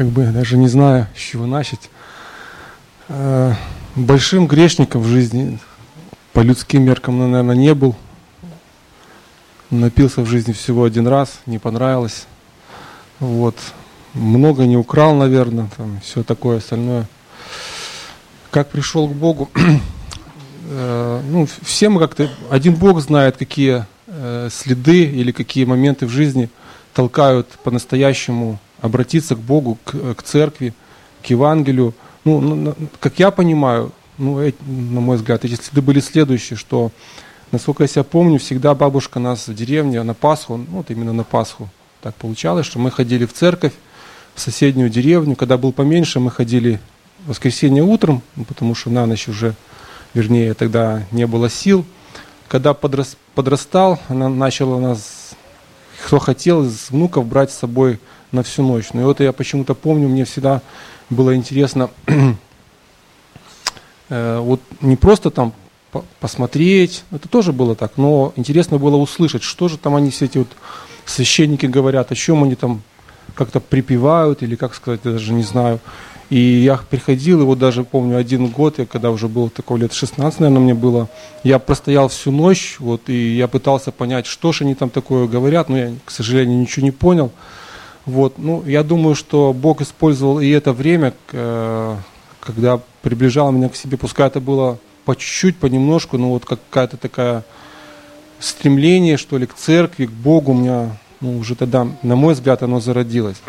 как бы даже не знаю, с чего начать. Э, большим грешником в жизни по людским меркам, наверное, не был. Напился в жизни всего один раз, не понравилось. Вот. Много не украл, наверное, там все такое остальное. Как пришел к Богу, э, ну, все мы как-то, один Бог знает, какие э, следы или какие моменты в жизни толкают по-настоящему обратиться к Богу, к, к церкви, к Евангелию. Ну, как я понимаю, ну, на мой взгляд, эти следы были следующие, что, насколько я себя помню, всегда бабушка нас в деревне на Пасху, ну, вот именно на Пасху, так получалось, что мы ходили в церковь, в соседнюю деревню. Когда был поменьше, мы ходили в воскресенье утром, ну, потому что на ночь уже, вернее, тогда не было сил. Когда подрос, подрастал, она начала нас, кто хотел, из внуков брать с собой на всю ночь. Но и вот я почему-то помню, мне всегда было интересно Э, вот не просто там посмотреть, это тоже было так, но интересно было услышать, что же там они все эти вот священники говорят, о чем они там как-то припевают или как сказать, я даже не знаю. И я приходил, вот даже помню один год, я когда уже был такой лет 16, наверное, мне было, я простоял всю ночь, вот, и я пытался понять, что же они там такое говорят, но я, к сожалению, ничего не понял. Вот, ну, я думаю, что Бог использовал и это время, э, когда приближал меня к себе, пускай это было по чуть-чуть, понемножку, но вот какая-то такая стремление, что ли, к церкви, к Богу у меня, ну, уже тогда, на мой взгляд, оно зародилось.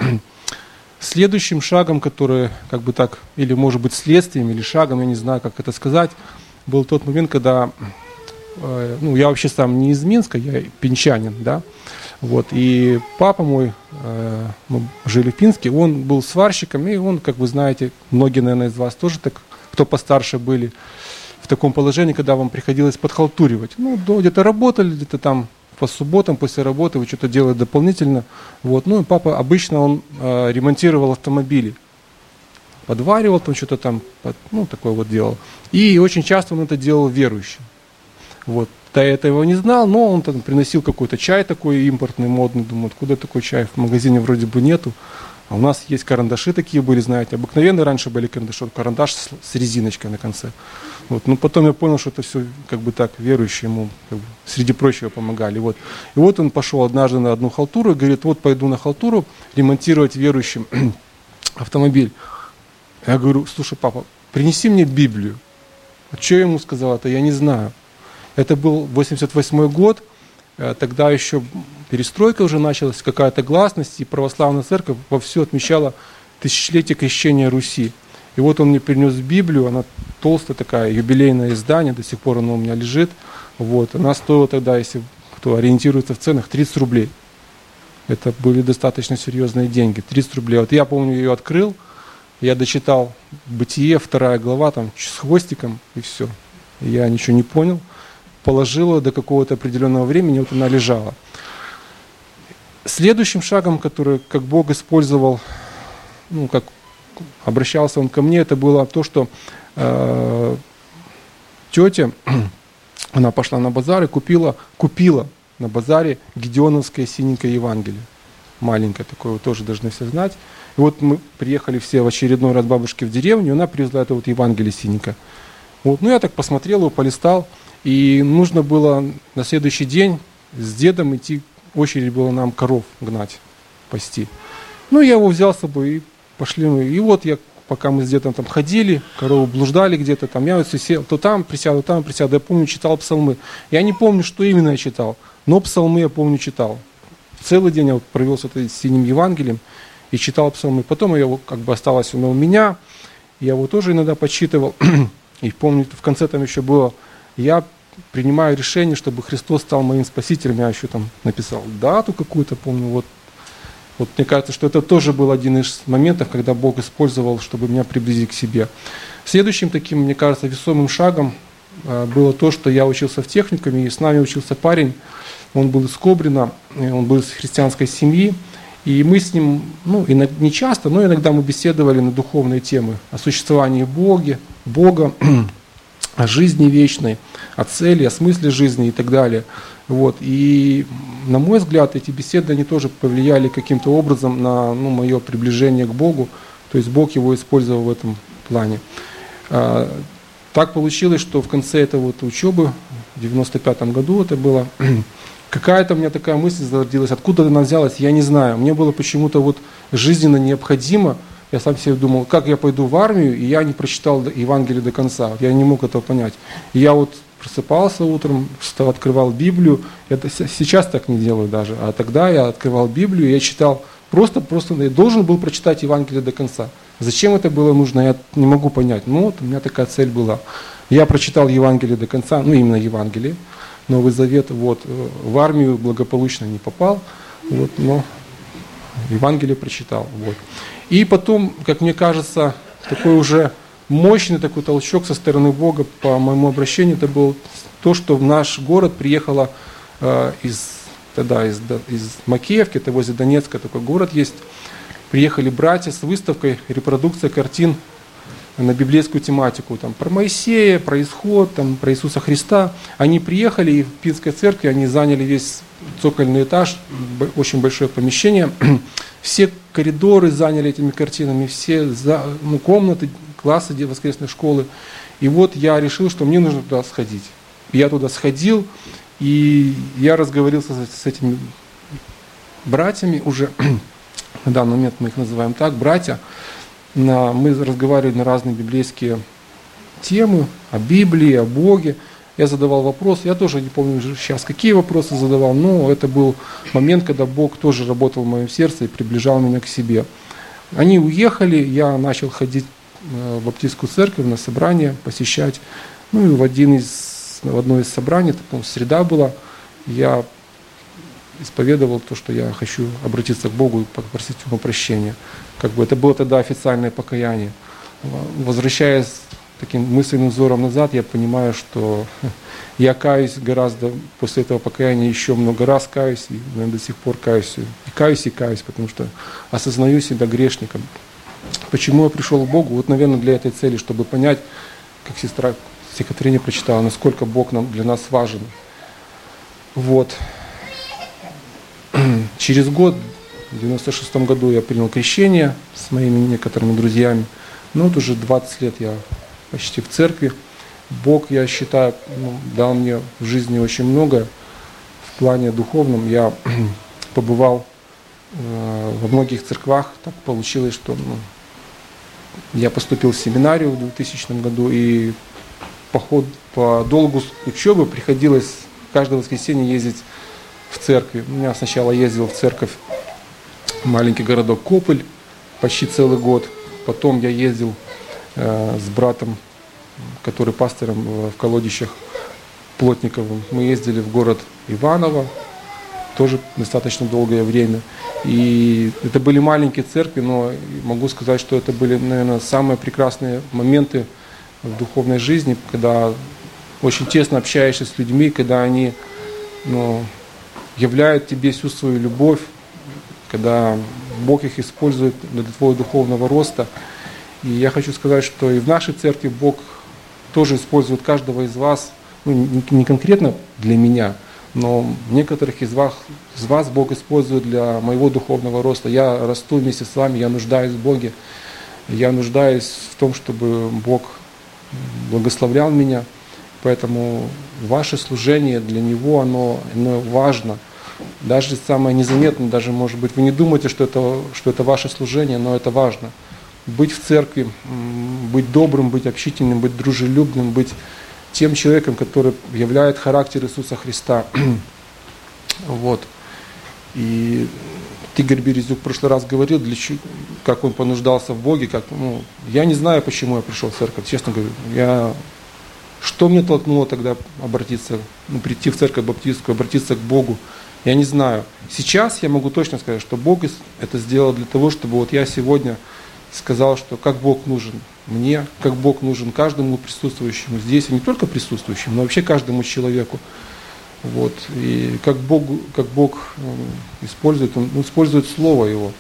Следующим шагом, который, как бы так, или может быть следствием, или шагом, я не знаю, как это сказать, был тот момент, когда, э, ну, я вообще сам не из Минска, я пенчанин, да, вот, и папа мой, э, мы жили в Пинске, он был сварщиком, и он, как вы знаете, многие, наверное, из вас тоже так, кто постарше были, в таком положении, когда вам приходилось подхалтуривать. Ну, где-то работали, где-то там по субботам после работы вы что-то делали дополнительно. Вот. Ну и папа обычно он э, ремонтировал автомобили. Подваривал там что-то там, ну такое вот делал. И очень часто он это делал верующим. Вот. Я этого не знал, но он там приносил какой-то чай такой импортный, модный. Думаю, откуда такой чай? В магазине вроде бы нету. А у нас есть карандаши такие были, знаете, обыкновенные раньше были карандаши, карандаш с, с резиночкой на конце. Вот. Но потом я понял, что это все как бы так, верующие ему как бы, среди прочего помогали. Вот. И вот он пошел однажды на одну халтуру и говорит, вот пойду на халтуру ремонтировать верующим автомобиль. Я говорю, слушай, папа, принеси мне Библию. А что я ему сказал, это я не знаю. Это был 88 год, тогда еще перестройка уже началась, какая-то гласность, и православная церковь вовсю отмечала тысячелетие крещения Руси. И вот он мне принес Библию, она толстая такая, юбилейное издание, до сих пор оно у меня лежит. Вот. Она стоила тогда, если кто ориентируется в ценах, 30 рублей. Это были достаточно серьезные деньги, 30 рублей. Вот я помню, ее открыл, я дочитал Бытие, вторая глава, там, с хвостиком, и все. Я ничего не понял. Положил ее до какого-то определенного времени, вот она лежала. Следующим шагом, который как Бог использовал, ну, как обращался он ко мне, это было то, что э, тетя, она пошла на базар и купила, купила на базаре Гедеоновское синенькое Евангелие. Маленькое такое, вы тоже должны все знать. И вот мы приехали все в очередной раз бабушки в деревню, и она привезла это вот Евангелие синенькое. Вот, ну я так посмотрел его, полистал, и нужно было на следующий день с дедом идти очередь была нам коров гнать, пасти. Ну, я его взял с собой и пошли мы. И вот я, пока мы с дедом там ходили, коровы блуждали где-то там, я вот сел, то там присяду, там присяду. Я помню, читал псалмы. Я не помню, что именно я читал, но псалмы я помню, читал. Целый день я вот провел с этой синим Евангелием и читал псалмы. Потом я как бы осталось оно у меня. Я его тоже иногда подсчитывал. И помню, в конце там еще было, я принимаю решение, чтобы Христос стал моим спасителем. Я еще там написал дату какую-то, помню, вот. Вот мне кажется, что это тоже был один из моментов, когда Бог использовал, чтобы меня приблизить к себе. Следующим таким, мне кажется, весомым шагом а, было то, что я учился в техникуме, и с нами учился парень, он был из Кобрина, он был из христианской семьи, и мы с ним, ну, не часто, но иногда мы беседовали на духовные темы о существовании Боге, Бога, о жизни вечной, о цели, о смысле жизни и так далее. Вот. И, на мой взгляд, эти беседы, они тоже повлияли каким-то образом на ну, мое приближение к Богу. То есть Бог его использовал в этом плане. А, так получилось, что в конце этого вот учебы, в 95 году это было, какая-то у меня такая мысль зародилась, откуда она взялась, я не знаю. Мне было почему-то вот жизненно необходимо, я сам себе думал, как я пойду в армию, и я не прочитал Евангелие до конца. Я не мог этого понять. И я вот просыпался утром, встал, открывал Библию. Я сейчас так не делаю даже. А тогда я открывал Библию, я читал просто, просто я должен был прочитать Евангелие до конца. Зачем это было нужно, я не могу понять. Ну вот у меня такая цель была. Я прочитал Евангелие до конца, ну именно Евангелие, Новый Завет. Вот в армию благополучно не попал, вот, но Евангелие прочитал. Вот. И потом, как мне кажется, такой уже мощный такой толчок со стороны Бога по моему обращению, это был то, что в наш город приехала э, из, тогда из, из Макеевки, это возле Донецка такой город есть, приехали братья с выставкой, репродукция картин на библейскую тематику, там, про Моисея, про исход, там, про Иисуса Христа. Они приехали, и в Пинской церкви они заняли весь цокольный этаж, очень большое помещение. Все коридоры заняли этими картинами, все за, ну, комнаты, классы воскресной школы. И вот я решил, что мне нужно туда сходить. Я туда сходил, и я разговорился с, с этими братьями уже, на данный момент мы их называем так, братья. Мы разговаривали на разные библейские темы, о Библии, о Боге. Я задавал вопросы, я тоже не помню сейчас, какие вопросы задавал, но это был момент, когда Бог тоже работал в моем сердце и приближал меня к себе. Они уехали, я начал ходить э, в баптистскую церковь на собрание, посещать. Ну и в, один из, в одно из собраний, это, по среда была, я исповедовал то, что я хочу обратиться к Богу и попросить Его прощения. Как бы это было тогда официальное покаяние. Возвращаясь таким мысленным взором назад, я понимаю, что я каюсь гораздо, после этого покаяния еще много раз каюсь, и наверное, до сих пор каюсь, и каюсь, и каюсь, потому что осознаю себя грешником. Почему я пришел к Богу? Вот, наверное, для этой цели, чтобы понять, как сестра стихотворение прочитала, насколько Бог нам, для нас важен. Вот. Через год, в 96 году, я принял крещение с моими некоторыми друзьями. Ну вот уже 20 лет я почти в церкви. Бог, я считаю, ну, дал мне в жизни очень много в плане духовном. Я побывал э, во многих церквах. Так получилось, что ну, я поступил в семинарию в 2000 году, и по, ход, по долгу учебы приходилось каждое воскресенье ездить в церкви. Меня сначала ездил в церковь маленький городок Кополь почти целый год. Потом я ездил Э, с братом, который пастором в колодищах Плотниковым. Мы ездили в город Иваново, тоже достаточно долгое время. И это были маленькие церкви, но могу сказать, что это были, наверное, самые прекрасные моменты в духовной жизни, когда очень тесно общаешься с людьми, когда они ну, являют тебе всю свою любовь, когда Бог их использует для твоего духовного роста – и я хочу сказать, что и в нашей церкви Бог тоже использует каждого из вас, ну, не конкретно для меня, но некоторых из вас, из вас Бог использует для моего духовного роста. Я расту вместе с вами, я нуждаюсь в Боге, я нуждаюсь в том, чтобы Бог благословлял меня. Поэтому ваше служение для Него, оно, оно важно. Даже самое незаметное, даже может быть, вы не думаете, что это, что это ваше служение, но это важно быть в церкви, быть добрым, быть общительным, быть дружелюбным, быть тем человеком, который являет характер Иисуса Христа. вот. И Тигр Березюк в прошлый раз говорил, для, как он понуждался в Боге. Как, ну, я не знаю, почему я пришел в церковь, честно говорю. Я, что мне толкнуло тогда обратиться, ну, прийти в церковь баптистскую, обратиться к Богу? Я не знаю. Сейчас я могу точно сказать, что Бог это сделал для того, чтобы вот я сегодня сказал, что как Бог нужен мне, как Бог нужен каждому присутствующему здесь, и не только присутствующему, но вообще каждому человеку. Вот. И как Бог, как Бог э, использует, Он использует Слово Его.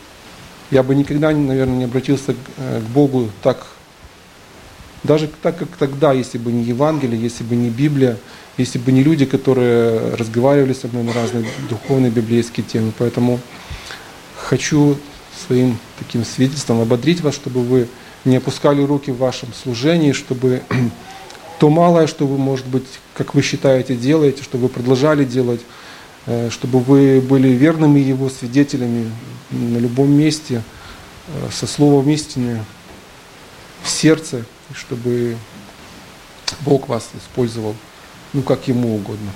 Я бы никогда, наверное, не обратился к э, Богу так Даже так, как тогда, если бы не Евангелие, если бы не Библия, если бы не люди, которые разговаривали со мной на разные духовные библейские темы. Поэтому хочу своим таким свидетельством ободрить вас, чтобы вы не опускали руки в вашем служении, чтобы то малое, что вы, может быть, как вы считаете, делаете, чтобы вы продолжали делать, э, чтобы вы были верными Его свидетелями на любом месте, э, со словом истины в сердце, чтобы Бог вас использовал, ну, как Ему угодно.